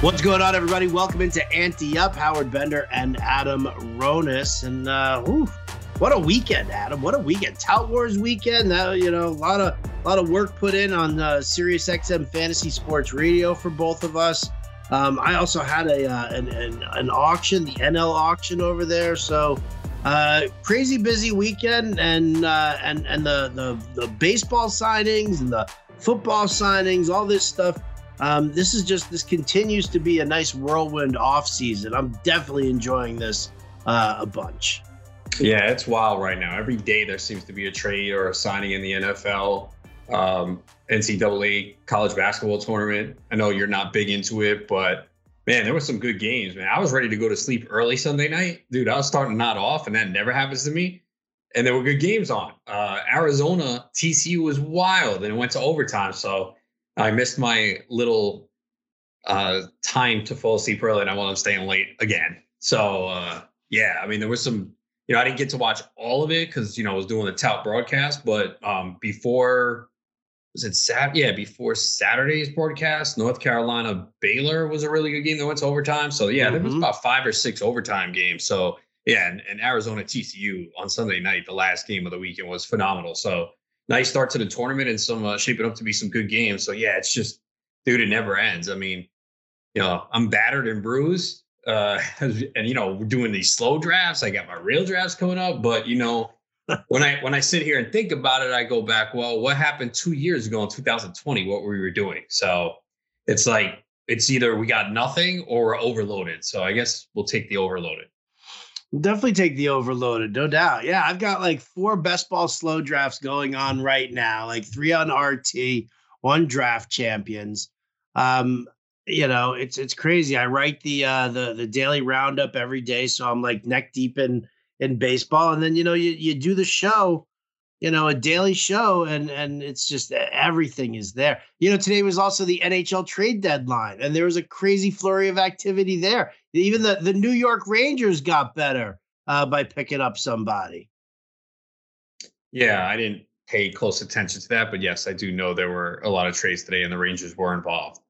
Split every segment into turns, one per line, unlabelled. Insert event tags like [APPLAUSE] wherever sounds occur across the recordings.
What's going on, everybody? Welcome into Ante Up. Howard Bender and Adam Ronis. And uh, what a weekend, Adam! What a weekend! Tout Wars weekend. That you know, a lot of a lot of work put in on uh, Sirius XM Fantasy Sports Radio for both of us. Um, I also had a uh, an, an, an auction, the NL auction over there. So uh, crazy busy weekend, and uh, and and the, the the baseball signings and the football signings, all this stuff um, this is just this continues to be a nice whirlwind off season. I'm definitely enjoying this uh, a bunch.
Yeah, it's wild right now. Every day there seems to be a trade or a signing in the NFL, um, NCAA college basketball tournament. I know you're not big into it, but man, there was some good games. Man, I was ready to go to sleep early Sunday night, dude. I was starting not off, and that never happens to me. And there were good games on. Uh, Arizona TCU was wild, and it went to overtime. So I missed my little uh, time to fall asleep early, and I wound up staying late again. So uh, yeah, I mean, there was some. You know, I didn't get to watch all of it because you know I was doing the tout broadcast, but um, before was it Sat? Yeah, before Saturday's broadcast, North Carolina Baylor was a really good game that went to overtime. So yeah, mm-hmm. there was mm-hmm. about five or six overtime games. So yeah, and, and Arizona TCU on Sunday night, the last game of the weekend was phenomenal. So nice start to the tournament and some uh, shaping up to be some good games. So yeah, it's just, dude, it never ends. I mean, you know, I'm battered and bruised, uh, [LAUGHS] and you know, we're doing these slow drafts. I got my real drafts coming up, but you know, [LAUGHS] when I when I sit here and think about it, I go back, well, what happened two years ago in 2020? What we were doing? So it's like it's either we got nothing or we're overloaded. So I guess we'll take the overloaded.
Definitely take the overloaded, no doubt. Yeah, I've got like four best ball slow drafts going on right now, like three on RT, one draft champions. Um, you know, it's it's crazy. I write the uh the the daily roundup every day, so I'm like neck deep in in baseball. And then you know, you you do the show you know, a daily show and and it's just everything is there. You know, today was also the NHL trade deadline and there was a crazy flurry of activity there. Even the the New York Rangers got better uh, by picking up somebody.
Yeah, I didn't pay close attention to that, but yes, I do know there were a lot of trades today and the Rangers were involved.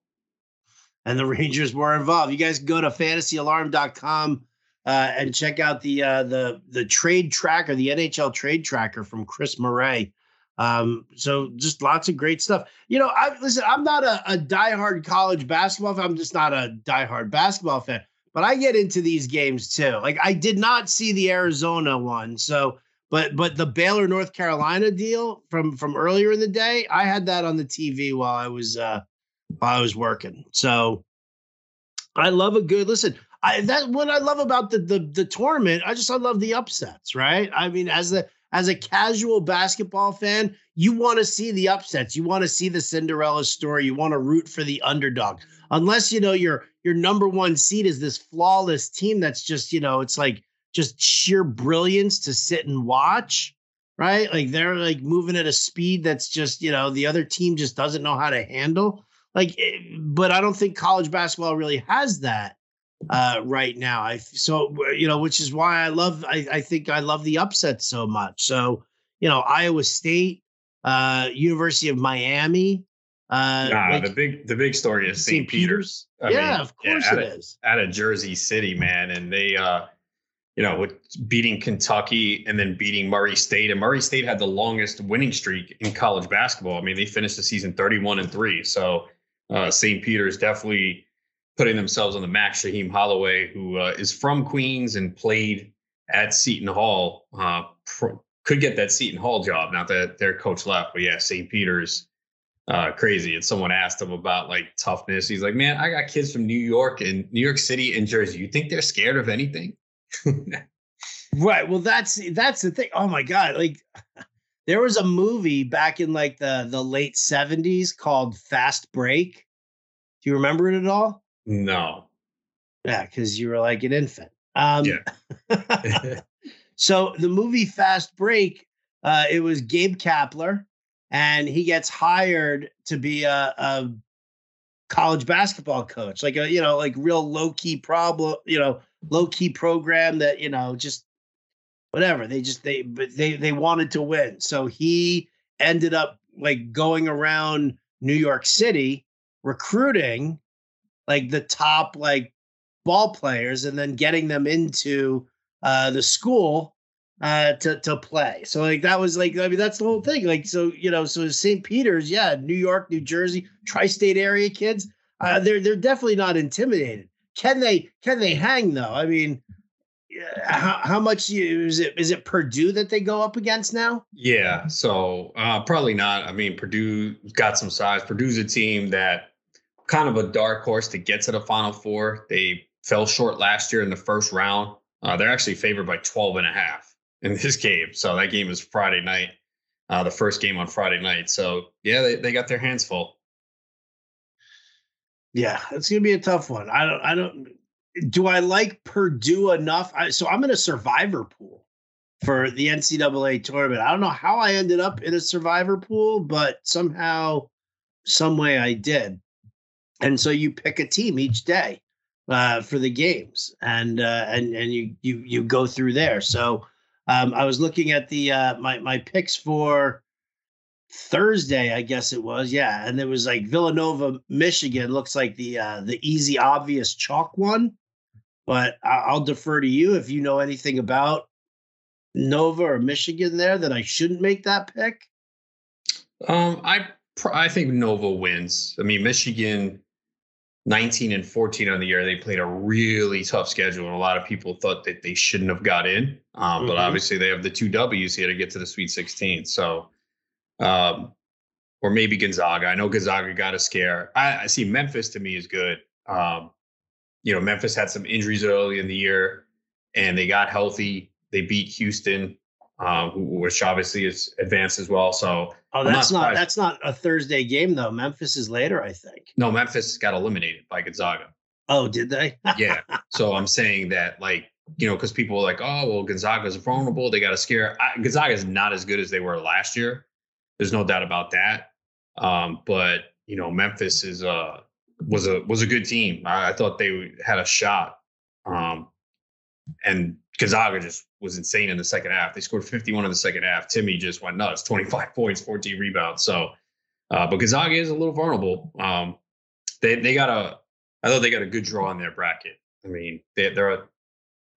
And the Rangers were involved. You guys go to fantasyalarm.com uh, and check out the uh, the the trade tracker, the NHL trade tracker from Chris Murray. Um, so just lots of great stuff. You know, I listen. I'm not a, a diehard college basketball fan. I'm just not a diehard basketball fan. But I get into these games too. Like I did not see the Arizona one, so but but the Baylor North Carolina deal from from earlier in the day, I had that on the TV while I was uh while I was working. So I love a good listen. I that what I love about the the the tournament. I just I love the upsets, right? I mean, as a as a casual basketball fan, you want to see the upsets. You want to see the Cinderella story. You want to root for the underdog. Unless you know your your number one seed is this flawless team that's just you know it's like just sheer brilliance to sit and watch, right? Like they're like moving at a speed that's just you know the other team just doesn't know how to handle. Like, eh, but I don't think college basketball really has that uh, right now. I so you know, which is why I love. I, I think I love the upset so much. So you know, Iowa State, uh, University of Miami.
Uh, nah, like, the big the big story is St. Peter's.
Peter's. yeah, mean, of course yeah, it is.
Out of Jersey City, man, and they, uh, you know, with beating Kentucky and then beating Murray State, and Murray State had the longest winning streak in college basketball. I mean, they finished the season thirty-one and three. So uh, St. Peter's definitely putting themselves on the map. Shaheen Holloway, who uh, is from Queens and played at Seton Hall, uh, pro- could get that Seton Hall job. Not that their coach left, but yeah, St. Peter's uh, crazy. And someone asked him about like toughness. He's like, man, I got kids from New York and New York City and Jersey. You think they're scared of anything? [LAUGHS]
right. Well, that's that's the thing. Oh my god, like. [LAUGHS] There was a movie back in like the the late 70s called Fast Break. Do you remember it at all?
No.
Yeah, because you were like an infant. Um,
yeah. [LAUGHS] [LAUGHS]
so the movie Fast Break, uh, it was Gabe Kaplan, and he gets hired to be a, a college basketball coach, like a you know like real low key problem, you know low key program that you know just whatever they just they but they they wanted to win, so he ended up like going around New York City recruiting like the top like ball players and then getting them into uh, the school uh, to to play. So like that was like I mean that's the whole thing. Like so you know so St. Peter's, yeah, New York, New Jersey, tri-state area kids, uh, they're they're definitely not intimidated. Can they can they hang though? I mean, how, how much is it is it Purdue that they go up against now?
Yeah, so uh, probably not. I mean, Purdue got some size. Purdue's a team that kind of a dark horse to get to the Final Four. They fell short last year in the first round. Uh, they're actually favored by 12 and a half in [LAUGHS] this game. So that game is Friday night, uh, the first game on Friday night. So yeah, they, they got their hands full.
Yeah, it's gonna be a tough one. I don't I don't do I like Purdue enough? I, so I'm in a survivor pool for the NCAA tournament. I don't know how I ended up in a survivor pool, but somehow, some way I did. And so you pick a team each day uh, for the games, and uh, and and you you you go through there. So um, I was looking at the uh, my my picks for Thursday, I guess it was. Yeah, and it was like Villanova, Michigan. Looks like the uh, the easy, obvious chalk one. But I'll defer to you if you know anything about Nova or Michigan there that I shouldn't make that pick.
Um, I I think Nova wins. I mean, Michigan 19 and 14 on the year. They played a really tough schedule, and a lot of people thought that they shouldn't have got in. Um, mm-hmm. But obviously, they have the two W's here to get to the Sweet 16. So, um, or maybe Gonzaga. I know Gonzaga got a scare. I, I see Memphis to me is good. Um, you know, Memphis had some injuries early in the year, and they got healthy. They beat Houston, uh, which obviously is advanced as well. So
Oh, that's not, not, that's not a Thursday game though. Memphis is later, I think.
No, Memphis got eliminated by Gonzaga.
Oh, did they? [LAUGHS]
yeah. So I'm saying that like you know because people are like, oh well, Gonzaga's vulnerable. They got a scare. I, Gonzaga is not as good as they were last year. There's no doubt about that. Um, but you know, Memphis is a was a was a good team. I, I thought they had a shot. Um, and Gonzaga just was insane in the second half. They scored 51 in the second half. Timme just went nuts, 25 [LAUGHS] points, 14 rebounds. So, uh, but Gonzaga is a little vulnerable. Um, they they got a, I thought they got a good draw in their bracket. I mean, they they're a,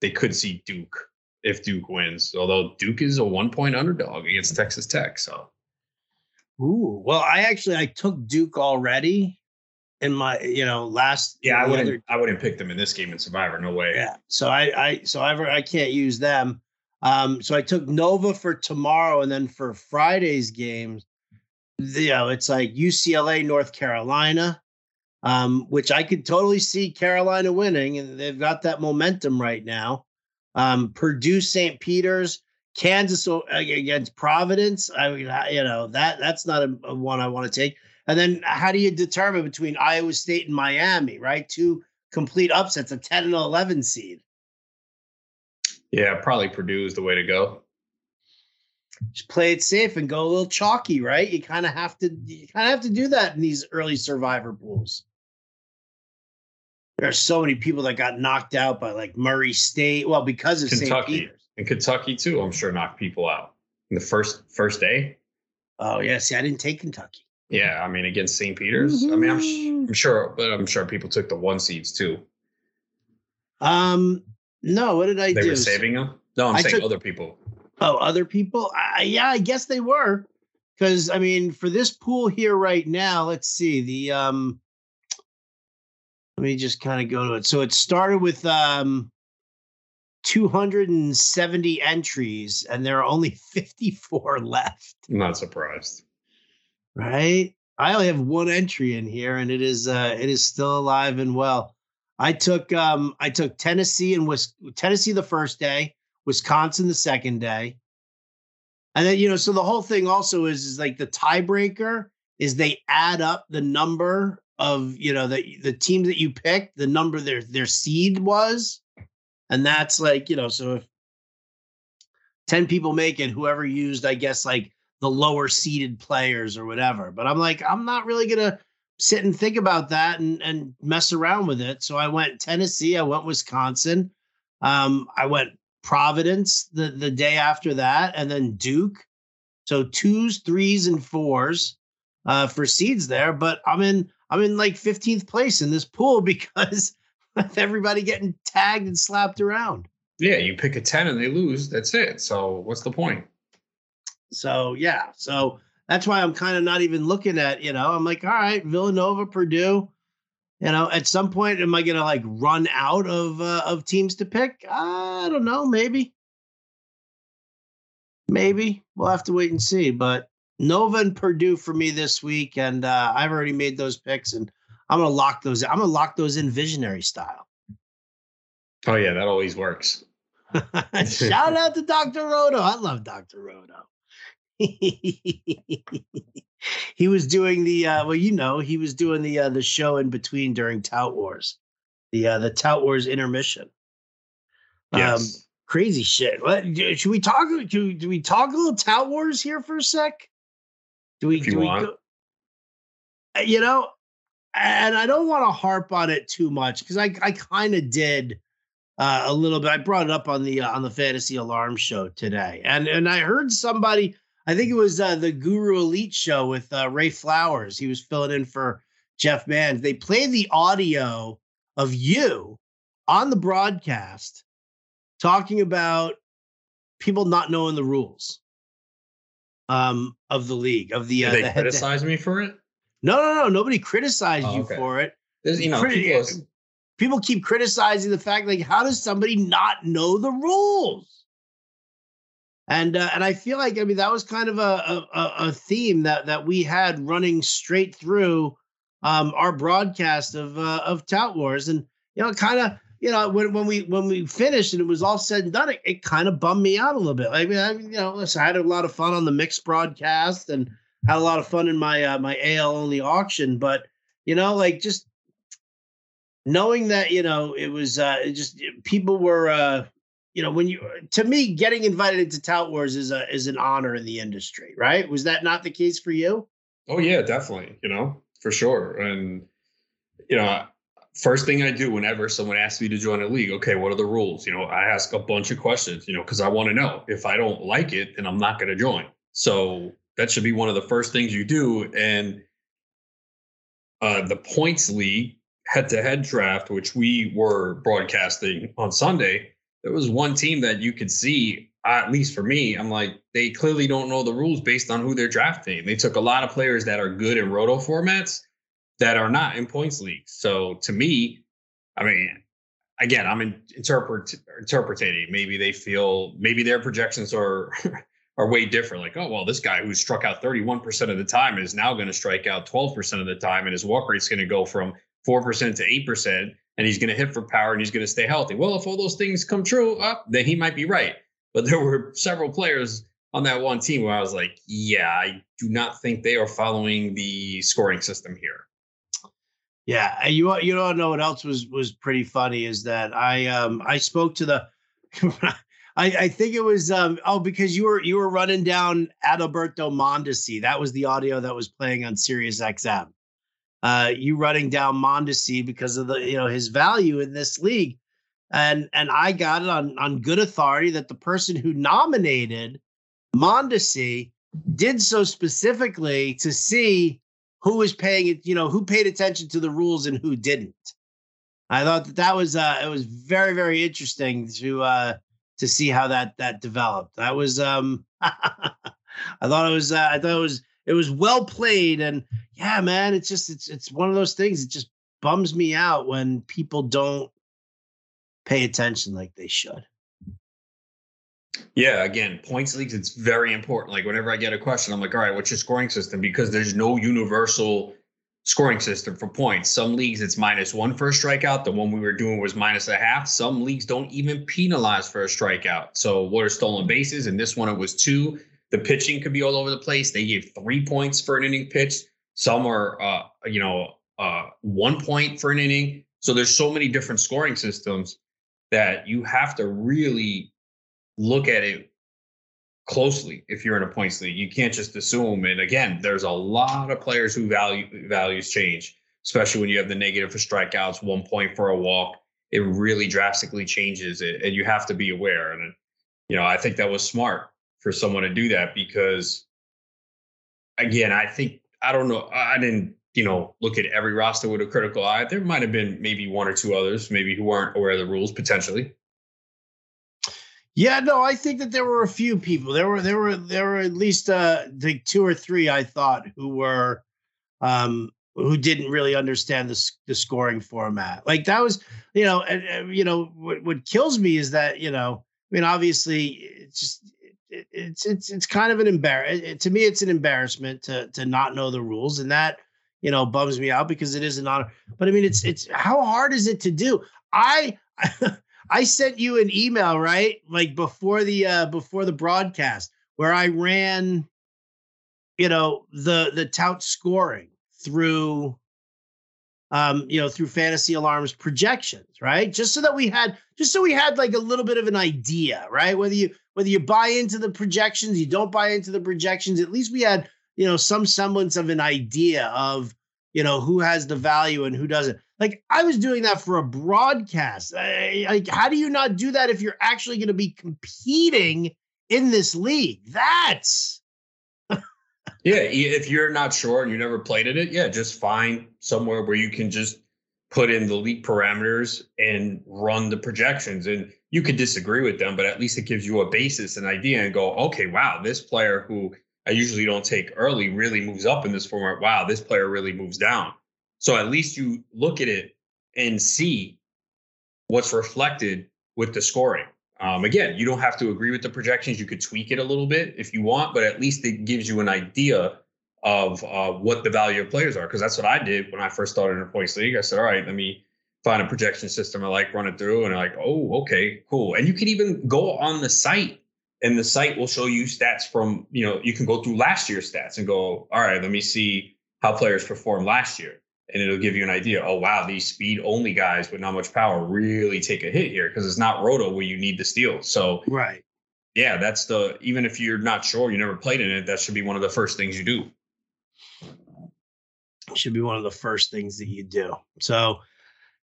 they could see Duke if Duke wins, although Duke is a one point underdog against Texas Tech. So,
ooh, well, I actually I took Duke already in my you know last
yeah i wouldn't other, i wouldn't pick them in this game in survivor no way.
Yeah so i i so i i can't use them. Um so i took nova for tomorrow and then for friday's games you know it's like ucla north carolina um which i could totally see carolina winning and they've got that momentum right now. Um purdue st peter's kansas against providence i mean you know that that's not a, a one i want to take and then how do you determine between Iowa State and Miami, right? Two complete upsets, a 10 and 11 seed.
Yeah, probably Purdue is the way to go.
Just play it safe and go a little chalky, right? You kind of have to you kind of have to do that in these early survivor pools. There are so many people that got knocked out by like Murray State. Well, because of Kentucky.
And Kentucky too. I'm sure knocked people out in the first first day.
Oh yeah, see, I didn't take Kentucky.
Yeah, I mean against St. Peter's. Mm-hmm. I mean, I'm, mm-hmm. I'm, sure, but I'm sure people took the one seeds too.
Um, no. What did I
they
do?
They were saving them. No, I'm I saying took, other people.
Oh, other people. Yeah, I guess they were. Because I mean, for this pool here right now, let's see the um. Let me just kind of go to it. So it started with um 270 entries, and there are only [LAUGHS] 54 left.
I'm not surprised
right? I only have one entry in here, and it is uh, it is still alive and well. I took um, I took Tennessee and was Tennessee the first day, Wisconsin the second day, and then you know, so the whole thing also is is like the tiebreaker is they add up the number of you know the the teams that you picked, the number their their seed was, and that's like you know, so if ten people make it, whoever used, I guess like the lower seeded players or whatever. But I'm like, I'm not really gonna sit and think about that and and mess around with it. So I went Tennessee, I went Wisconsin, um, I went Providence the the day after that, and then Duke. So twos, threes, and fours uh, for seeds there. But I'm in I'm in like 15th place in this pool [LAUGHS] because everybody getting tagged and slapped around.
Yeah, you pick a 10 and they lose. That's it. So what's the point?
So yeah, so that's why I'm kind of not even looking at, you know, I'm like, all right, Villanova, Purdue. You know, at some point, am I gonna like run out of uh, of teams to pick? I don't know, maybe. Maybe. We'll have to wait and see. But Nova and Purdue for me this week, and uh, I've already made those picks, and I'm gonna lock those. I'm gonna lock those in visionary style.
Oh yeah, that always works. [LAUGHS]
Shout out to Dr. Roto. I love Dr. Roto. [LAUGHS] he was doing the uh, well, you know, he was doing the uh, the show in between during Tout Wars, the uh, the Tout Wars intermission. Um, yes. Um, crazy shit. What should we talk? Do, do we talk a little Tout Wars here for a sec? Do we?
If you
do
want. We go,
uh, you know, and I don't want to harp on it too much because I I kind of did uh, a little bit. I brought it up on the uh, on the Fantasy Alarm show today, and and I heard somebody I think it was uh, the Guru Elite show with uh, Ray Flowers. He was filling in for Jeff Mans. They played the audio of you on the broadcast talking about people not knowing the rules um, of the league of the.
Uh, Did they the criticize me for it?
No, no, no. Nobody criticized oh, you okay. for it.
There's, you know, people,
people keep criticizing the fact like, how does somebody not know the rules? And uh, and I feel like I mean that was kind of a, a, a theme that that we had running straight through um, our broadcast of uh, of Tout Wars, and you know, kind of you know when when we when we finished and it was all said and done, it, it kind of bummed me out a little bit. I mean, I, you know, listen, I had a lot of fun on the mixed broadcast and had a lot of fun in my uh, my AL only auction, but you know, like just knowing that you know it was uh, it just people were uh, you know, when you to me, getting invited into Tout Wars is a is an honor in the industry, right? Was that not the case for you?
Oh yeah, definitely. You know, for sure. And you know, first thing I do whenever someone asks me to join a league, okay, what are the rules? You know, I ask a bunch of questions, you know, because I want to know. If I don't like it, then I'm not going to join. So that should be one of the first things you do. And uh, the points league head to head draft, which we were broadcasting on Sunday, there was one team that you could see, at least for me, I'm like, they clearly don't know the rules based on who they're drafting. They took a lot of players that are good in roto formats that are not in points leagues. So to me, I mean, again, I'm in, interpret interpreting. Maybe they feel maybe their projections are [LAUGHS] are way different. Like, oh well, this guy who struck out 31% of the time is now going to strike out 12% of the time, and his walk rate's going to go from four percent to eight percent and he's going to hit for power and he's going to stay healthy. Well, if all those things come true, uh, then he might be right. But there were several players on that one team where I was like, yeah, I do not think they are following the scoring system here.
Yeah, you you don't know what else was was pretty funny is that I um I spoke to the [LAUGHS] I, I think it was um oh because you were you were running down Adalberto Mondesi. That was the audio that was playing on Sirius XM uh, you running down Mondesi because of the you know his value in this league, and and I got it on on good authority that the person who nominated Mondesi did so specifically to see who was paying it, you know, who paid attention to the rules and who didn't. I thought that that was uh, it was very very interesting to uh, to see how that that developed. That was um, [LAUGHS] I thought it was uh, I thought it was it was well played. And yeah man it's just it's it's one of those things it just bums me out when people don't pay attention like they should.
Yeah again points leagues it's very important. Like whenever i get a question i'm like all right what's your scoring system? Because there's no universal scoring system for points. Some leagues it's minus one for a strikeout. The one we were doing was minus a half. Some leagues don't even penalize for a strikeout. So what are stolen bases? And this one it was two the pitching could be all over the place. They gave three points for an inning pitched. Some are, uh, you know, uh, one point for an inning. So there's so many different scoring systems that you have to really look at it closely if you're in a points league. You can't just assume. And again, there's a lot of players who value values change, especially when you have the negative for strikeouts, one point for a walk. It really drastically changes it, and you have to be aware. And you know, I think that was smart for someone to do that because again, I think I don't know. I didn't you know, look at every roster with a critical eye. There might have been maybe one or two others, maybe who weren't aware of the rules potentially.
Yeah, no, I think that there were a few people. There were there were there were at least uh like two or three I thought who were um who didn't really understand the the scoring format. Like that was, you know, and, and you know what what kills me is that, you know, I mean obviously it's just it's it's it's kind of an embarrassment to me it's an embarrassment to to not know the rules and that you know bums me out because it is an honor. But i mean it's it's how hard is it to do? I [LAUGHS] I sent you an email, right? Like before the uh before the broadcast where I ran you know the the tout scoring through um you know through fantasy alarms projections right? Just so that we had just so we had like a little bit of an idea right? Whether you whether you buy into the projections you don't buy into the projections at least we had you know some semblance of an idea of you know who has the value and who doesn't like I was doing that for a broadcast. like, how do you not do that if you're actually going to be competing in this league? That's [LAUGHS]
yeah. If you're not sure and you never played in it, yeah, just find somewhere where you can just put in the league parameters and run the projections. And you could disagree with them, but at least it gives you a basis, an idea, and go, okay, wow, this player who I usually don't take early really moves up in this format. Wow, this player really moves down so at least you look at it and see what's reflected with the scoring. Um, again, you don't have to agree with the projections. You could tweak it a little bit if you want, but at least it gives you an idea of uh, what the value of players are. Because that's what I did when I first started in a points league. I said, all right, let me find a projection system I like, run it through, and I'm like, oh, okay, cool. And you can even go on the site, and the site will show you stats from, you know, you can go through last year's stats and go, all right, let me see how players performed last year and it'll give you an idea. Oh wow, these speed only guys with not much power really take a hit here because it's not roto where you need the steal. So
right,
yeah, that's the even if you're not sure, you never played in it, that should be one of the first things you do.
Should be one of the first things that you do. So,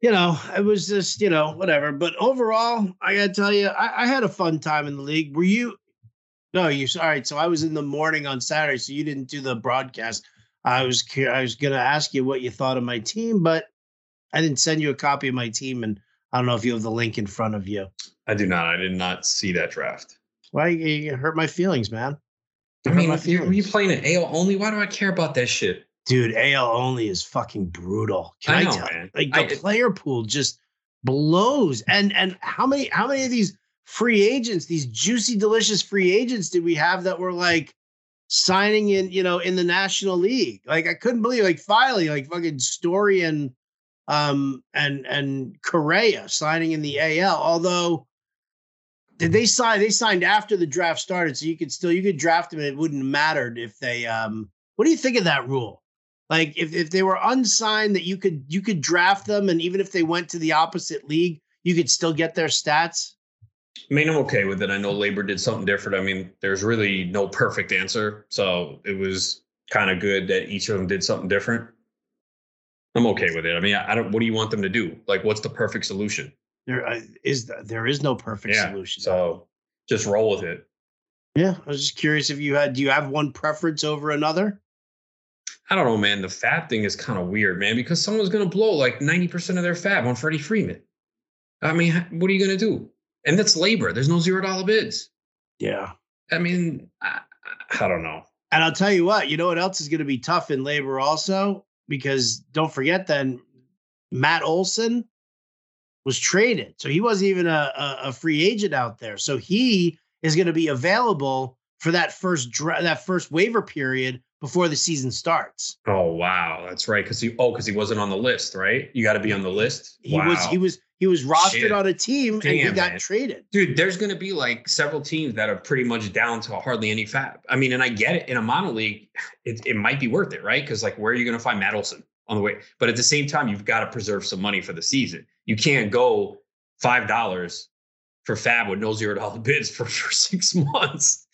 you know, it was just you know whatever. But overall, I gotta tell you, I, I had a fun time in the league. Were you? No, you. All right. So I was in the morning on Saturday, so you didn't do the broadcast. I was I was going to ask you what you thought of my team, but I didn't send you a copy of my team, and I don't know if you have the link in front of you.
I do not. I did not see that draft.
Why you hurt my feelings, man?
I mean, if you, you playing an AL only, why do I care about that shit?
Dude, AL only is fucking brutal. Can I, know, I tell? Man. Like the I, player pool just blows. And and how many how many of these free agents, these juicy, delicious free agents, did we have that were like signing in, you know, in the National League. Like I couldn't believe like finally like fucking Story and um and and Correa signing in the AL. Although did they sign they signed after the draft started, so you could still you could draft them and it wouldn't have mattered if they um what do you think of that rule? Like if, if they were unsigned that you could you could draft them and even if they went to the opposite league, you could still get their stats?
I mean, I'm okay with it. I know Labor did something different. I mean, there's really no perfect answer. So it was kind of good that each of them did something different. I'm okay with it. I mean, I don't, what do you want them to do? Like, what's the perfect solution?
There uh, is, there is no perfect yeah, solution.
So just roll with it.
Yeah. I was just curious if you had, do you have one preference over another?
I don't know, man. The FAAB thing is kind of weird, man, because someone's going to blow like 90% of their FAAB on Freddie Freeman. I mean, what are you going to do? and that's labor. There's no zero dollar bids.
Yeah.
I mean, I, I don't know.
And I'll tell you what, you know what else is going to be tough in labor also? Because don't forget then Matt Olson was traded. So he wasn't even a, a, a free agent out there. So he is going to be available for that first dra- that first waiver period before the season starts.
Oh wow, that's right. Because he oh because he wasn't on the list, right? You got to be on the list.
He wow. was he was he was rostered Shit. on a team Damn, and he got
man.
traded.
Dude, there's going to be like several teams that are pretty much down to hardly any fab. I mean, and I get it in a mono league, it, it might be worth it, right? Because like, where are you going to find Matt Olson on the way? But at the same time, you've got to preserve some money for the season. You can't go five dollars for fab with no zero dollar bids for, [LAUGHS] for six months.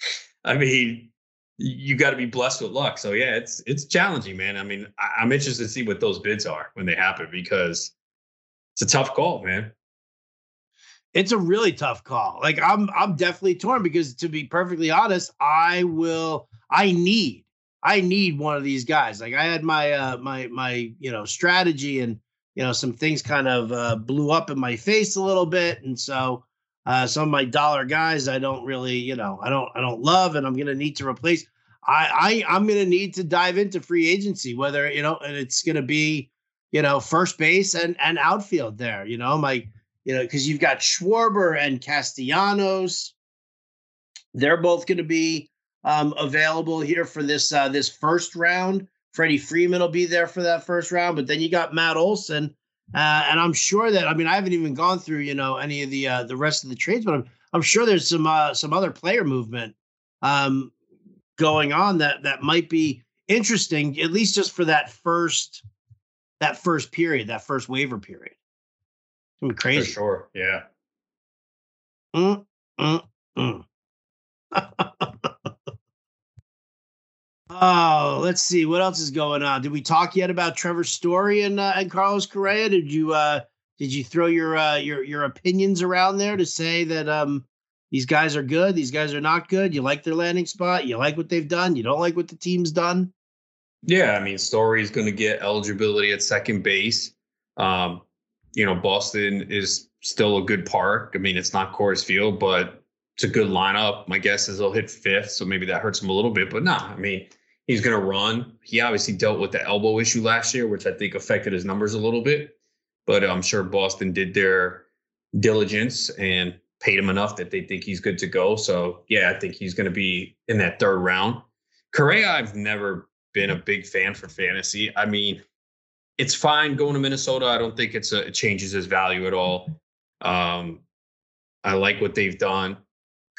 I mean, you got to be blessed with luck. So yeah, it's it's challenging, man. I mean, I, I'm interested to see what those bids are when they happen because it's a tough call, man.
It's a really tough call. Like I'm I'm definitely torn because to be perfectly honest, I will I need I need one of these guys. Like I had my uh my my you know strategy and you know some things kind of uh, blew up in my face a little bit, and so uh, some of my dollar guys I don't really you know I don't I don't love, and I'm gonna need to replace. I I I'm gonna need to dive into free agency, whether you know, and it's gonna be you know first base and and outfield there. You know my you know because you've got Schwarber and Castellanos. They're both going to be um, available here for this uh, this first round. Freddie Freeman will be there for that first round, but then you got Matt Olson, uh, and I'm sure that I mean I haven't even gone through you know any of the uh, the rest of the trades, but I'm I'm sure there's some uh, some other player movement um, going on that that might be interesting, at least just for that first that first period, that first waiver period. It's crazy.
For sure, yeah.
Mm, mm, mm. [LAUGHS] oh, let's see what else is going on. Did we talk yet about Trevor Story and uh, and Carlos Correa? Did you uh did you throw your uh your your opinions around there to say that um these guys are good, these guys are not good? You like their landing spot? You like what they've done? You don't like what the team's done?
Yeah, I mean, Story is going to get eligibility at second base. Um, you know, Boston is still a good park. I mean, it's not Coors Field, but it's a good lineup. My guess is he'll hit fifth, so maybe that hurts him a little bit. But nah, I mean, he's going to run. He obviously dealt with the elbow issue last year, which I think affected his numbers a little bit. But I'm sure Boston did their diligence and paid him enough that they think he's good to go. So yeah, I think he's going to be in that third round. Correa, I've never been a big fan for fantasy. I mean, it's fine going to Minnesota. I don't think it's a, it changes his value at all. Um, I like what they've done.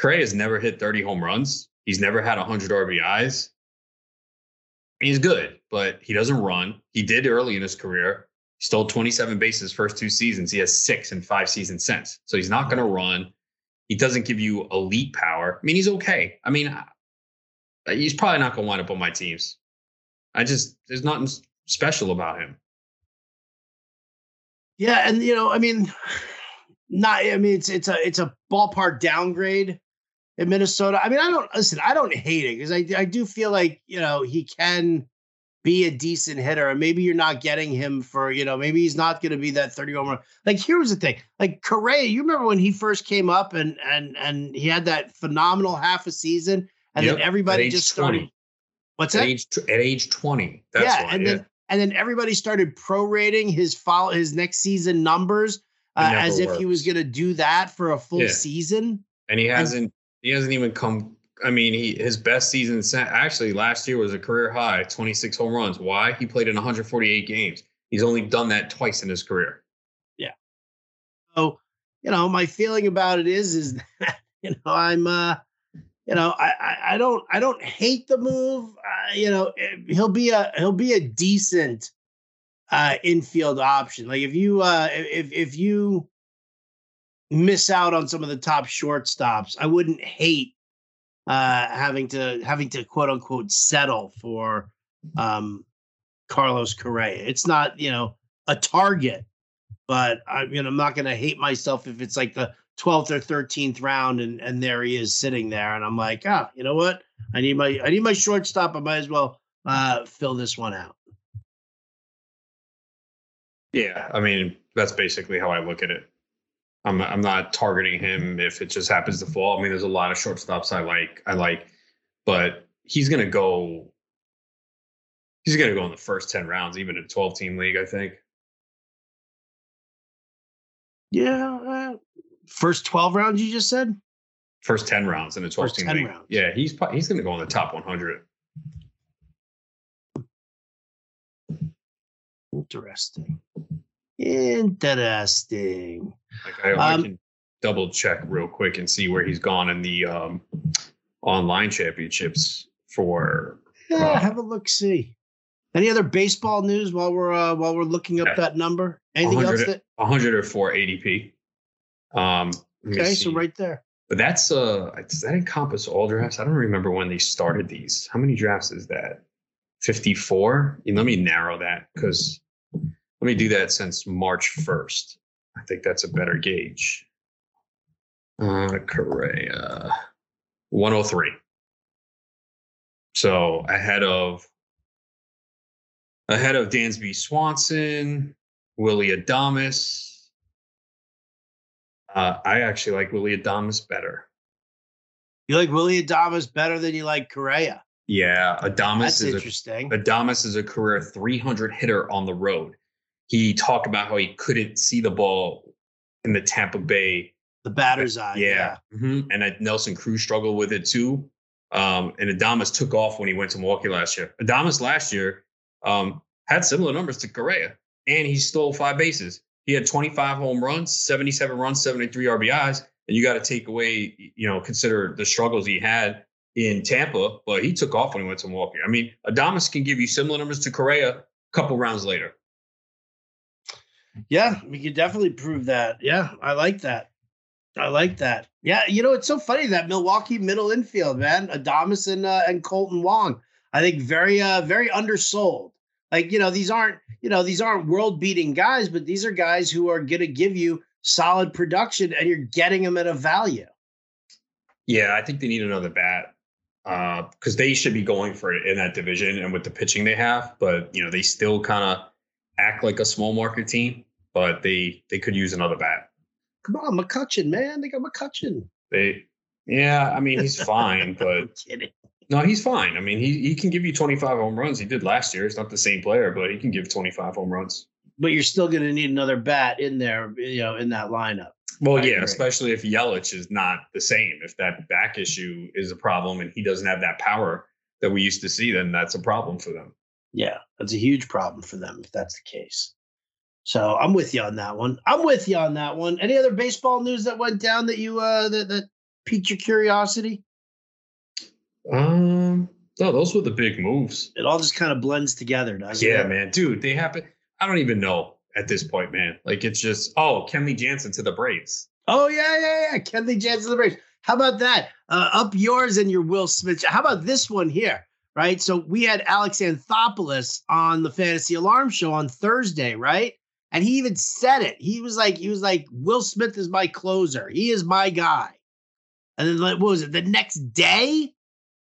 Correa has never hit 30 home runs. He's never had 100 RBIs. He's good, but he doesn't run. He did early in his career. He stole 27 bases first two seasons. He has six in five seasons since. So he's not going to run. He doesn't give you elite power. I mean, he's okay. I mean, he's probably not going to wind up on my teams. I just, there's nothing special about him.
Yeah. And, you know, I mean, [SIGHS] not, I mean, it's, it's a, it's a ballpark downgrade in Minnesota. I mean, I don't listen. I don't hate it because I I do feel like you know he can be a decent hitter, and maybe you're not getting him for you know maybe he's not going to be that 30 home run. Like here's the thing, like Correa, you remember when he first came up and and and he had that phenomenal half a season, and yep, then everybody just started. 20. What's
at
that?
Age, at age 20. That's
yeah,
why,
and
yeah.
then and then everybody started prorating his follow his next season numbers uh, as works. if he was going to do that for a full yeah. season.
And he hasn't he hasn't even come. I mean, he his best season actually last year was a career high, 26 home runs. Why? He played in 148 games. He's only done that twice in his career.
Yeah. So, you know, my feeling about it is, is [LAUGHS] that you know, I'm, uh, you know, I, I, I don't, I don't hate the move. Uh, you know, eh, he'll be a, he'll be a decent uh, infield option. Like if you, uh, if if you miss out on some of the top shortstops. I wouldn't hate uh, having to having to quote unquote settle for um, Carlos Correa. It's not you know a target, but I you know I'm not going to hate myself if it's like the 12th or 13th round and and there he is sitting there and I'm like ah you know what I need my I need my shortstop I might as well uh, fill this one out.
Yeah, I mean that's basically how I look at it. I'm I'm not targeting him if it just happens to fall. I mean, there's a lot of shortstops I like. I like, but he's gonna go. He's gonna go in the first ten rounds, even in a 12 team league. I think.
Yeah, uh, first 12 rounds. You just said.
First 10 rounds in a 12 team league. Rounds. Yeah, he's he's gonna go in the top 100.
Interesting. Interesting.
Like I, um, I, can double check real quick and see where he's gone in the um, online championships for.
Yeah, uh, have a look. See. Any other baseball news while we're uh, while we're looking up yeah. that number? Anything else that
104 ADP. Um,
okay, so right there.
But that's uh, does that encompass all drafts? I don't remember when they started these. How many drafts is that? 54. Let me narrow that because let me do that since March 1st. I think that's a better gauge. Uh, Correa, 103. So ahead of ahead of Dansby Swanson, Willy Adames. Uh, I actually like Willy Adames better.
You like Willy Adames better than you like Correa?
Yeah, Adames
That's
is
interesting.
A, Adames is a career 300 hitter on the road. He talked about how he couldn't see the ball in the Tampa Bay.
the batter's eye.
Yeah, Mhm. and I, Nelson Cruz struggled with it too. Um, and Adames took off when he went to Milwaukee last year. Adames last year um, had similar numbers to Correa, and he stole five bases. He had 25 home runs, 77 runs, 73 RBIs, and you got to take away, you know, consider the struggles he had in Tampa, but he took off when he went to Milwaukee. I mean, Adames can give you similar numbers to Correa a couple rounds later.
Yeah, we could definitely prove that. Yeah, I like that. I like that. Yeah, you know, it's so funny that Milwaukee middle infield, man, Adames and uh, and Kolten Wong. I think very uh very undersold. Like, you know, these aren't, you know, these aren't world beating guys, but these are guys who are going to give you solid production and you're getting them at a value.
Yeah, I think they need another bat because uh, they should be going for it in that division and with the pitching they have. But you know, they still kind of act like a small market team, but they they could use another bat.
Come on, McCutchen, man. They got McCutchen.
They, yeah, I mean he's fine, [LAUGHS] but no, he's fine. I mean he he can give you 25 home runs. He did last year. He's not the same player, but he can give 25 home runs.
But you're still going to need another bat in there, you know, in that lineup.
Well,
I
yeah,
agree.
especially if Yelich is not the same. If that back issue is a problem and he doesn't have that power that we used to see, then that's a problem for them.
Yeah, that's a huge problem for them if that's the case. So I'm with you on that one. I'm with you on that one. Any other baseball news that went down that you uh that, that piqued your curiosity?
Um, no, those were the big moves.
It all just kind of blends together, doesn't
Yeah,
it?
man, dude, they happen. I don't even know at this point, man. Like it's just oh, Kenley Jansen to the Braves.
Oh yeah, yeah, yeah. Kenley Jansen of the Braves. How about that? Uh, up yours and your Will Smith. How about this one here? Right. So we had Alex Anthopoulos on the Fantasy Alarm Show on Thursday, right? And he even said it. He was like, he was like, Will Smith is my closer. He is my guy. And then like, what was it? The next day,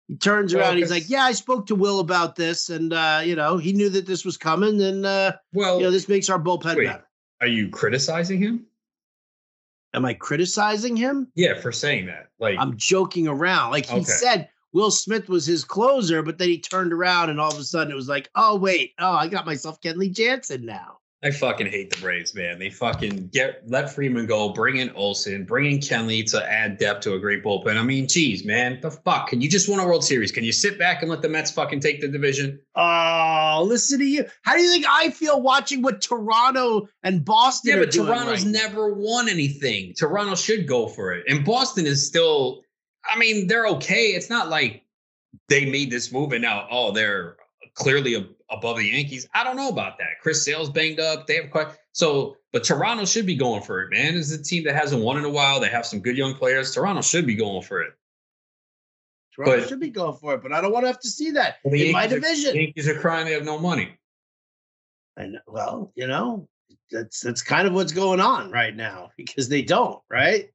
he turns
Well,
around. He's
'cause-
like, Yeah, I spoke to Will about this, and uh, you know, he knew that this was coming, and uh,
Well,
you know, this makes our bullpen
Wait.
better.
are you criticizing him?
Am I criticizing him?
Yeah, for saying that. Like,
I'm joking around. Like he
Okay.
said Will Smith was his closer, but then he turned around and all of a sudden it was like, oh wait, oh I got myself Kenley Jansen now.
I fucking hate the Braves, man. They fucking get let Freeman go, bring in Olson, bring in Kenley to add depth to a great bullpen. I mean, geez, man, the fuck? Can you just win a World Series? Can you sit back and let the Mets fucking take the division?
Oh, listen to you. How do you think I feel watching what Toronto and Boston
Yeah, but Toronto's
right
never won anything. Toronto should go for it. And Boston is still, I mean, they're okay. It's not like they made this move and now, oh, they're clearly ab- above the Yankees. I don't know about that. Chris Sale's banged up. They have quite so, but Toronto should be going for it, man. Is a team that hasn't won in a while. They have some good young players. Toronto should be going for it.
Toronto
but-
should be going for it, but I don't want to have to see that in my
Yankees are-
division.
Yankees are crying they have no money.
And well, you know, that's that's kind of what's going on right now because they don't, right?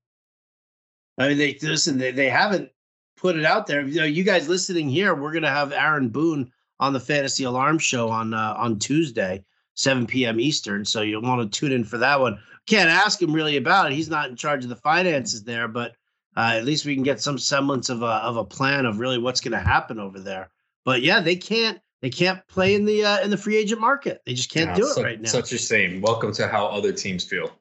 I mean, they listen, they, they haven't put it out there. You know, you guys listening here, we're gonna have Aaron Boone on the Fantasy Alarm Show on uh, on Tuesday, 7 p.m. Eastern. So you'll want to tune in for that one. Can't ask him really about it. He's not in charge of the finances there, but uh, at least we can get some semblance of a of a plan of really what's going to happen over there. But yeah, they can't they can't play in the uh, in the free agent market. They just can't
Yeah,
do it
such,
right now.
Such a shame. Welcome to how other teams feel.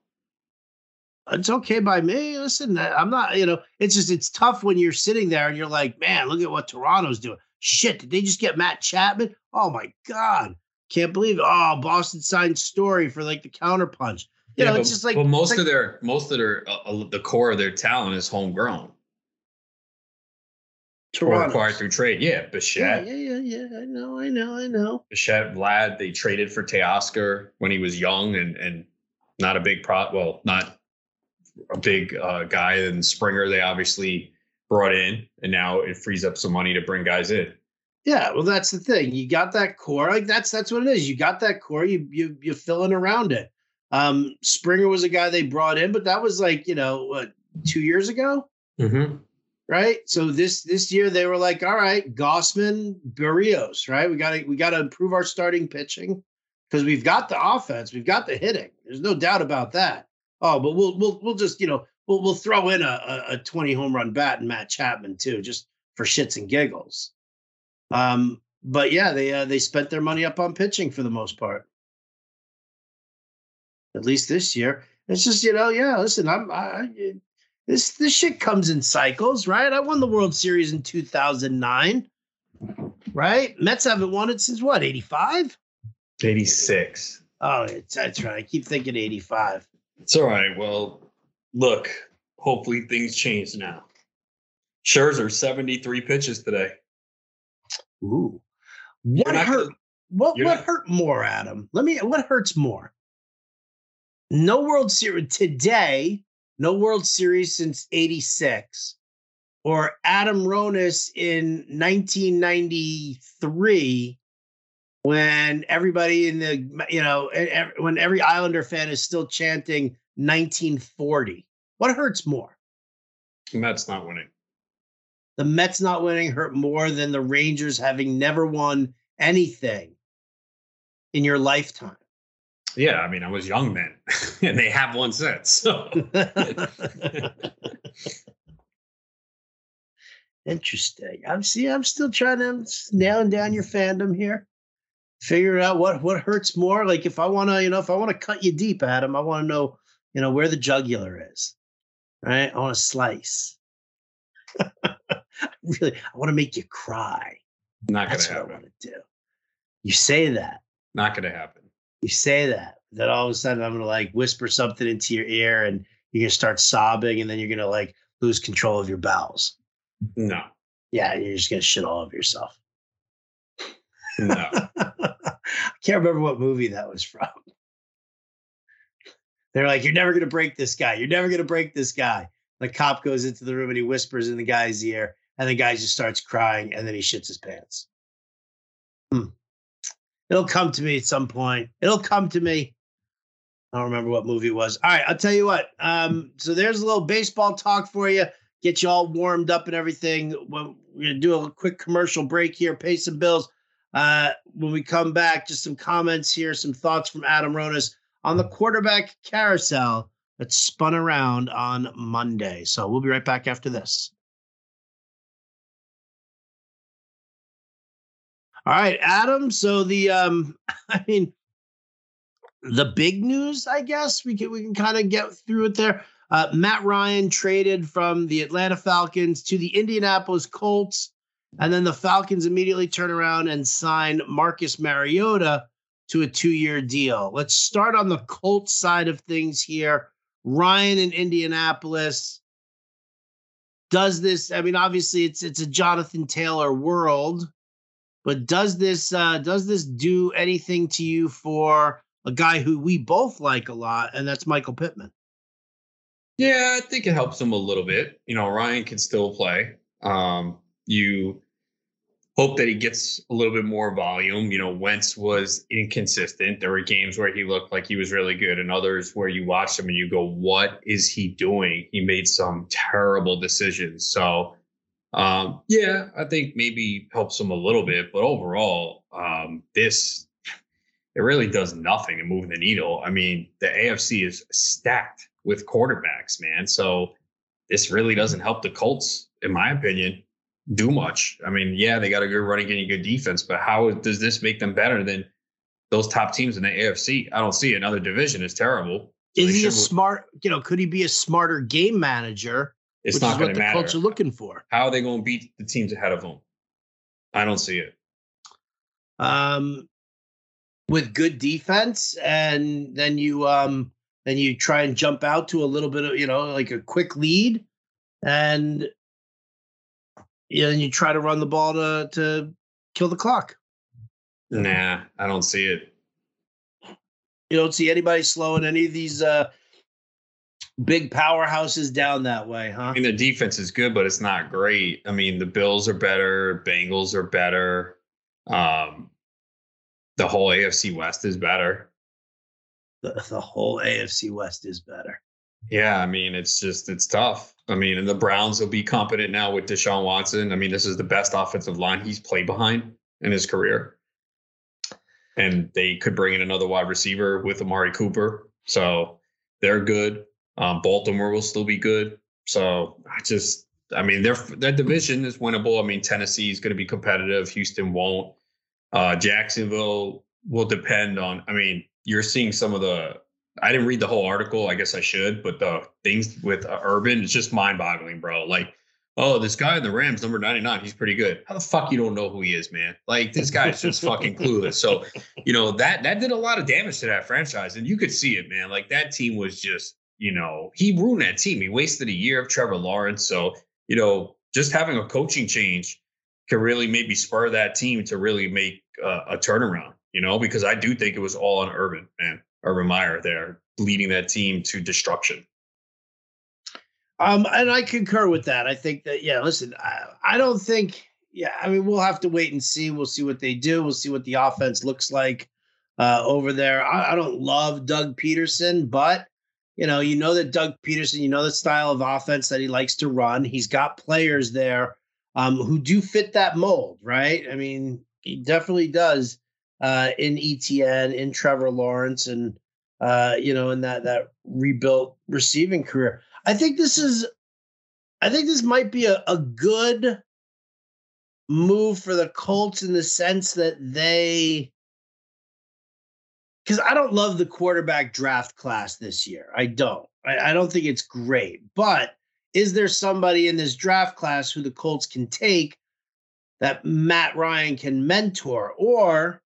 It's okay by me. Listen, I- I'm not, you know, it's just it's tough when you're sitting there and you're like, man, look at what Toronto's doing. Shit, did they just get Matt Chapman? Oh my god, can't believe it. Oh, Boston signed Story for like the counterpunch. You know,
but,
it's just like
well, most
it's
of their most of their uh, uh, the core of their talent is homegrown or
Toronto.
acquired through trade. Yeah,
Yeah,
Bichette,
yeah, yeah, yeah. I know, I know, I know.
Bichette, Vlad. They traded for Teoscar when he was young and and not a big pro. Well, not a big uh, guy. And Springer, they obviously brought in, and now it frees up some money to bring guys in.
Yeah, well, that's the thing. You got that core. Like that's that's what it is. You got that core. You you you filling around it. Um, Springer was a guy they brought in, but that was like you know what two years ago.
Mm-hmm.
right? So this this year they were like, all right, Gausman, Berrios, right? We got to we got to improve our starting pitching because we've got the offense, we've got the hitting. There's no doubt about that. Oh, but we'll we'll we'll just you know we'll we'll throw in a, a, a 20 home run bat and Matt Chapman too, just for shits and giggles. Um, but yeah, they uh, they spent their money up on pitching for the most part. At least this year, it's just you know, yeah. Listen, I'm I, this this shit comes in cycles, right? I won the World Series in 2009, right? Mets haven't won it since what 85,
86.
Oh, that's right. I keep thinking 85.
It's all right. Well, look, hopefully things change now. Scherzer 73 pitches today.
Ooh. What hurt? What what not, hurt more, Adam? Let me. What hurts more? No World Series today. No World Series since '86, or Adam Ronis in 1993, when everybody in the you know when every Islander fan is still chanting 1940. What hurts more?
The Mets not winning
the Mets not winning hurt more than the Rangers having never won anything in your lifetime.
Yeah, I mean, I was young then, [LAUGHS] and they have one since. So. [LAUGHS]
Interesting. I'm see. I'm still trying to nailing down your fandom here. Figure out what what hurts more. Like if I want to, you know, if I want to cut you deep, Adam, I want to know, you know, where the jugular is. Right. I want to slice. [LAUGHS] really, I want to make you cry.
Not
That's
gonna
what happen. I want to do. You say that.
Not gonna happen.
You say that. Then all of a sudden I'm gonna like whisper something into your ear and you're gonna start sobbing and then you're gonna like lose control of your bowels.
No.
Yeah, you're just gonna shit all over yourself.
No. [LAUGHS]
I can't remember what movie that was from. They're like, you're never gonna break this guy. You're never gonna break this guy. The cop goes into the room and he whispers in the guy's ear, and the guy just starts crying, and then he shits his pants. Hmm. It'll come to me at some point. It'll come to me. I don't remember what movie it was. All right, I'll tell you what. Um, so there's a little baseball talk for you. Get you all warmed up and everything. We're gonna do a quick commercial break here, pay some bills. Uh, when we come back, just some comments here, some thoughts from Adam Ronis on the quarterback carousel that spun around on Monday. So we'll be right back after this. All right, Adam. So the um, [LAUGHS] I mean, the big news, I guess we can we can kind of get through it there. Uh, Matt Ryan traded from the Atlanta Falcons to the Indianapolis Colts, and then the Falcons immediately turn around and sign Marcus Mariota to a two-year deal. Let's start on the Colts side of things here. Ryan in Indianapolis does this. I mean, obviously, it's it's a Jonathan Taylor world, but does this uh, does this do anything to you for a guy who we both like a lot, and that's Michael Pittman?
Yeah, I think it helps him a little bit. You know, Ryan can still play. Um, you hope that he gets a little bit more volume. You know, Wentz was inconsistent. There were games where he looked like he was really good, and others where you watch him and you go, "What is he doing?" He made some terrible decisions. So, um, yeah, I think maybe helps him a little bit, but overall, um, this it really does nothing to move the needle. I mean, the AFC is stacked with quarterbacks, man. So this really doesn't help the Colts, in my opinion do much. I mean, yeah, they got a good running game, good defense, but how does this make them better than those top teams in the AFC? I don't see another division is terrible.
So is he a smart? You know, could he be a smarter game manager?
It's not going to matter.
Colts are looking for.
How are they going to beat the teams ahead of them? I don't see it.
Um, with good defense, and then you um, then you try and jump out to a little bit of you know like a quick lead, and yeah, and you try to run the ball to to kill the clock.
Nah, I don't see it.
You don't see anybody slowing any of these uh, big powerhouses down that way, huh? I
mean, the defense is good, but it's not great. I mean, the Bills are better, Bengals are better. Um, the whole AFC West is better.
The, the whole AFC West is better.
Yeah, I mean, it's just it's tough. I mean, and the Browns will be competent now with Deshaun Watson. I mean, this is the best offensive line he's played behind in his career. And they could bring in another wide receiver with Amari Cooper. So they're good. Um, Baltimore will still be good. So I just, I mean, their their division is winnable. I mean, Tennessee is going to be competitive. Houston won't. Uh, Jacksonville will depend on. I mean, you're seeing some of the. I didn't read the whole article. I guess I should, but the things with uh, Urban, it's just mind-boggling, bro. Like, oh, this guy in the Rams, number 99, he's pretty good. How the fuck you don't know who he is, man? Like, this guy's just fucking clueless. So, you know that that did a lot of damage to that franchise, and you could see it, man. Like that team was just, you know, he ruined that team. He wasted a year of Trevor Lawrence. So, you know, just having a coaching change can really maybe spur that team to really make uh, a turnaround, you know, because I do think it was all on Urban, man, Urban Meyer there leading that team to destruction.
Um, and I concur with that. I think that, yeah, listen, I, I don't think, yeah, I mean, we'll have to wait and see. We'll see what they do. We'll see what the offense looks like uh, over there. I, I don't love Doug Pederson, but you know, you know that Doug Pederson, you know the style of offense that he likes to run. He's got players there um, who do fit that mold, right? I mean, he definitely does uh, in Etienne, in Trevor Lawrence, and uh, you know, in that that rebuilt receiving career. I think this is, I think this might be a, a good move for the Colts in the sense that they because I don't love the quarterback draft class this year. I don't. I, I, don't think it's great. But is there somebody in this draft class who the Colts can take that Matt Ryan can mentor? Or,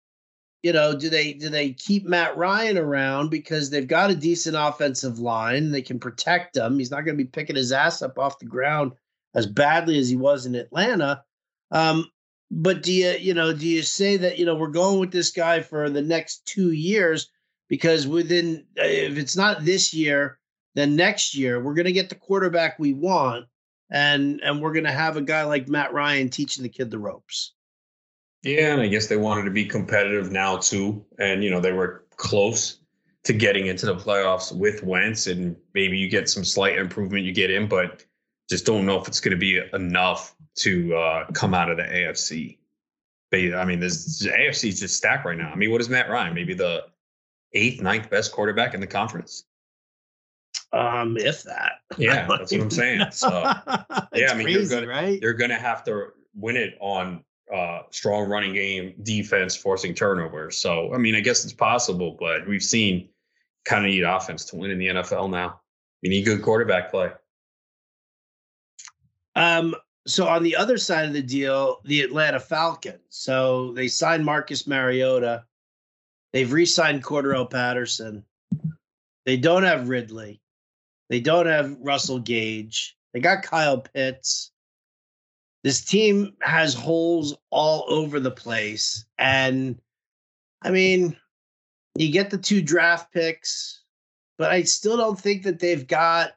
you know, do they do they keep Matt Ryan around because they've got a decent offensive line? They can protect him. He's not going to be picking his ass up off the ground as badly as he was in Atlanta. Um, but do you you know do you say that you know we're going with this guy for the next two years because within uh, if it's not this year then next year we're going to get the quarterback we want and and we're going to have a guy like matt ryan teaching the kid the ropes
yeah and i guess they wanted to be competitive now too and you know they were close to getting into the playoffs with Wentz and maybe you get some slight improvement you get in but just don't know if it's going to be enough to uh, come out of the AFC. They, I mean, this the AFC is just stacked right now. I mean, what is Matt Ryan? Maybe the eighth, ninth best quarterback in the conference.
Um, if that.
Yeah, [LAUGHS] that's what I'm saying. So, [LAUGHS] yeah, I mean,
crazy,
you're gonna
right?
you're gonna have to win it on uh, strong running game, defense, forcing turnovers. So, I mean, I guess it's possible, but we've seen kind of need offense to win in the NFL now. You need good quarterback play.
Um, so on the other side of the deal, the Atlanta Falcons. So they signed Marcus Mariota. They've re-signed Cordarrelle Patterson. They don't have Ridley. They don't have Russell Gage. They got Kyle Pitts. This team has holes all over the place. And I mean, you get the two draft picks, but I still don't think that they've got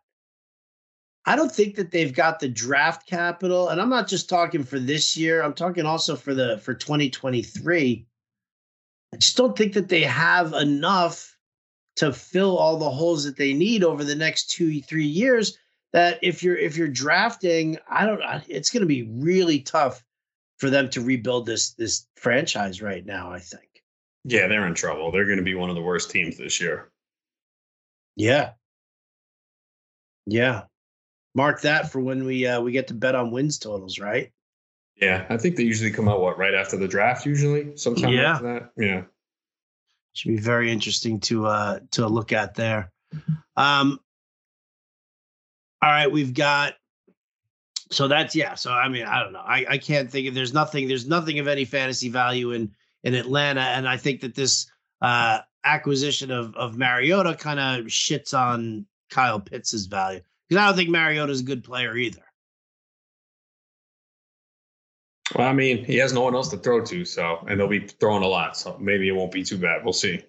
I don't think that they've got the draft capital, and I'm not just talking for this year. I'm talking also for the for 2023. I just don't think that they have enough to fill all the holes that they need over the next two three years. That if you're if you're drafting, I don't. It's going to be really tough for them to rebuild this this franchise right now. I think.
Yeah, they're in trouble. They're going to be one of the worst teams this year.
Yeah. Yeah mark that for when we uh, we get to bet on wins totals, right?
Yeah, I think they usually come out what right after the draft, usually sometime yeah. after that. Yeah,
should be very interesting to uh to look at there. Um, all right, we've got. So that's yeah. So I mean, I don't know. I I can't think of. There's nothing. There's nothing of any fantasy value in in Atlanta, and I think that this uh acquisition of of Mariota kind of shits on Kyle Pitts's value because I don't think Mariota's a good player either.
Well, I mean, he has no one else to throw to, so and they'll be throwing a lot, so maybe it won't be too bad. We'll see.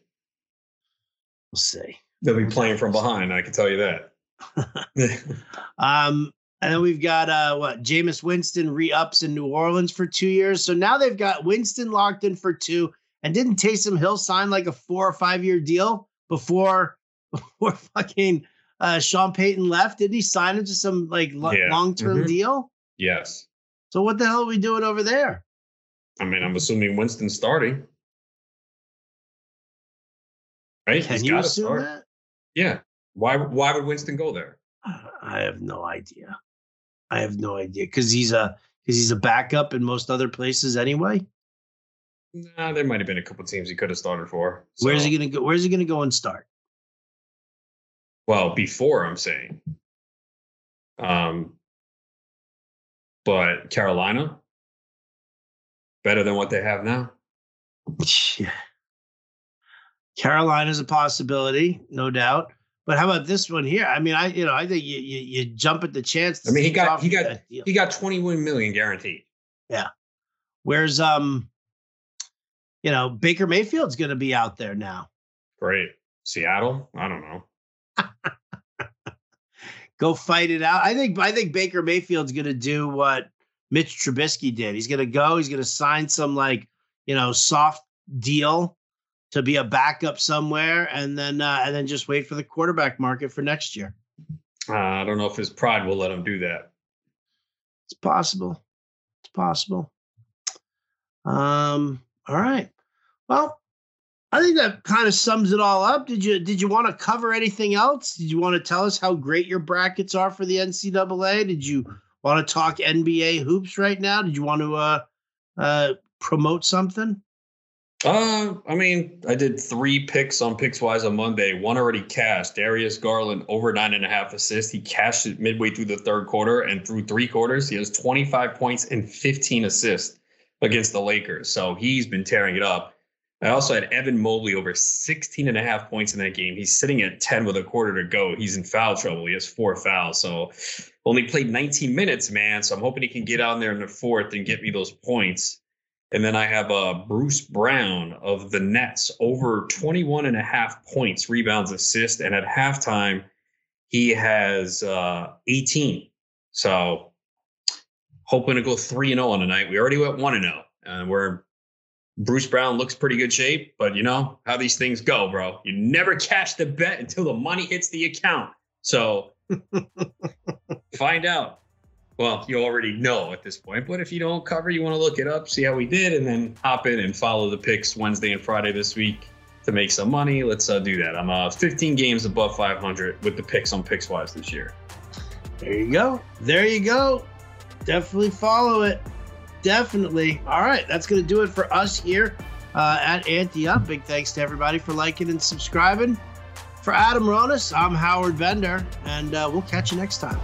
We'll see.
They'll be playing from behind. I can tell you that. [LAUGHS]
um, and then we've got uh what Jameis Winston re-ups in New Orleans for two years. So now they've got Winston locked in for two. And didn't Taysom Hill sign like a four or five year deal before [LAUGHS] before fucking uh, Sean Payton left. Didn't he sign into some like lo-
Yeah.
long term
Mhm.
deal?
Yes.
So what the hell are we doing over there?
I mean, I'm assuming Winston's starting. Right?
Can
He's
you assume
start.
that?
Yeah. Why why would Winston go there?
I have no idea. I have no idea because he's a because he's a backup in most other places anyway.
Nah, there might have been a couple teams he could have started for.
Where's he gonna go? Where's he gonna go and start?
Well, before I'm saying. Um but Carolina better than what they have now. [LAUGHS]
Yeah. Carolina's a possibility, no doubt. But how about this one here? I mean, I you know I think you you, you jump at the chance.
I mean, he got- he got- He got 21 million guaranteed. Yeah.
Where's um, you know, Baker Mayfield's going to be out there now.
Great. Seattle? I don't know. [LAUGHS]
Go fight it out. I think I think Baker Mayfield's going to do what Mitch Trubisky did. He's going to go. He's going to sign some like you know soft deal to be a backup somewhere, and then uh, and then just wait for the quarterback market for next year.
Uh, I don't know if his pride will let him do that.
It's possible. It's possible. Um. All right. Well, I think that kind of sums it all up. Did you Did you want to cover anything else? Did you want to tell us how great your brackets are for the NCAA? Did you want to talk NBA hoops right now? Did you want to uh uh promote something?
Uh, I mean, I did three picks on Pickswise on Monday. One already cashed. Darius Garland over nine and a half assists. He cashed it midway through the third quarter, and through three quarters, he has 25 points and 15 assists against the Lakers. So he's been tearing it up. I also had Evan Mobley over 16 and a half points in that game. He's sitting at 10 with a quarter to go. He's in foul trouble. He has four fouls. So only played 19 minutes, man. So I'm hoping he can get out there in the fourth and get me those points. And then I have uh, Bruce Brown of the Nets over 21 and a half points, rebounds, assist. And at halftime, he has uh, 18. So hoping to go 3 and 0 on the night. We already went 1 and 0. And we're Bruce Brown looks pretty good shape, but you know how these things go, bro. You never cash the bet until the money hits the account. So [LAUGHS] find out. Well, you already know at this point, but if you don't cover, you want to look it up, see how we did, and then hop in and follow the picks Wednesday and Friday this week to make some money. Let's uh, do that. I'm uh, 15 games above 500 with the picks on Pickswise this year.
There you go. There you go. Definitely follow it. Definitely. All right. That's going to do it for us here uh, at Ante Up. Big thanks to everybody for liking and subscribing. For Adam Ronis, I'm Howard Bender, and uh, we'll catch you next time.